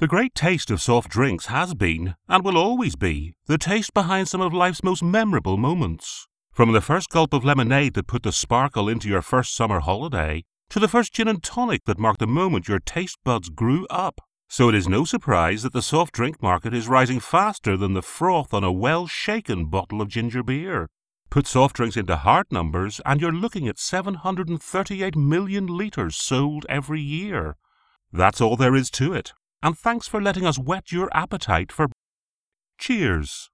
The great taste of soft drinks has been, and will always be, the taste behind some of life's most memorable moments. From the first gulp of lemonade that put the sparkle into your first summer holiday, to the first gin and tonic that marked the moment your taste buds grew up. So it is no surprise that the soft drink market is rising faster than the froth on a well shaken bottle of ginger beer. Put soft drinks into hard numbers, and you're looking at 738 million litres sold every year. That's all there is to it and thanks for letting us whet your appetite for. Cheers.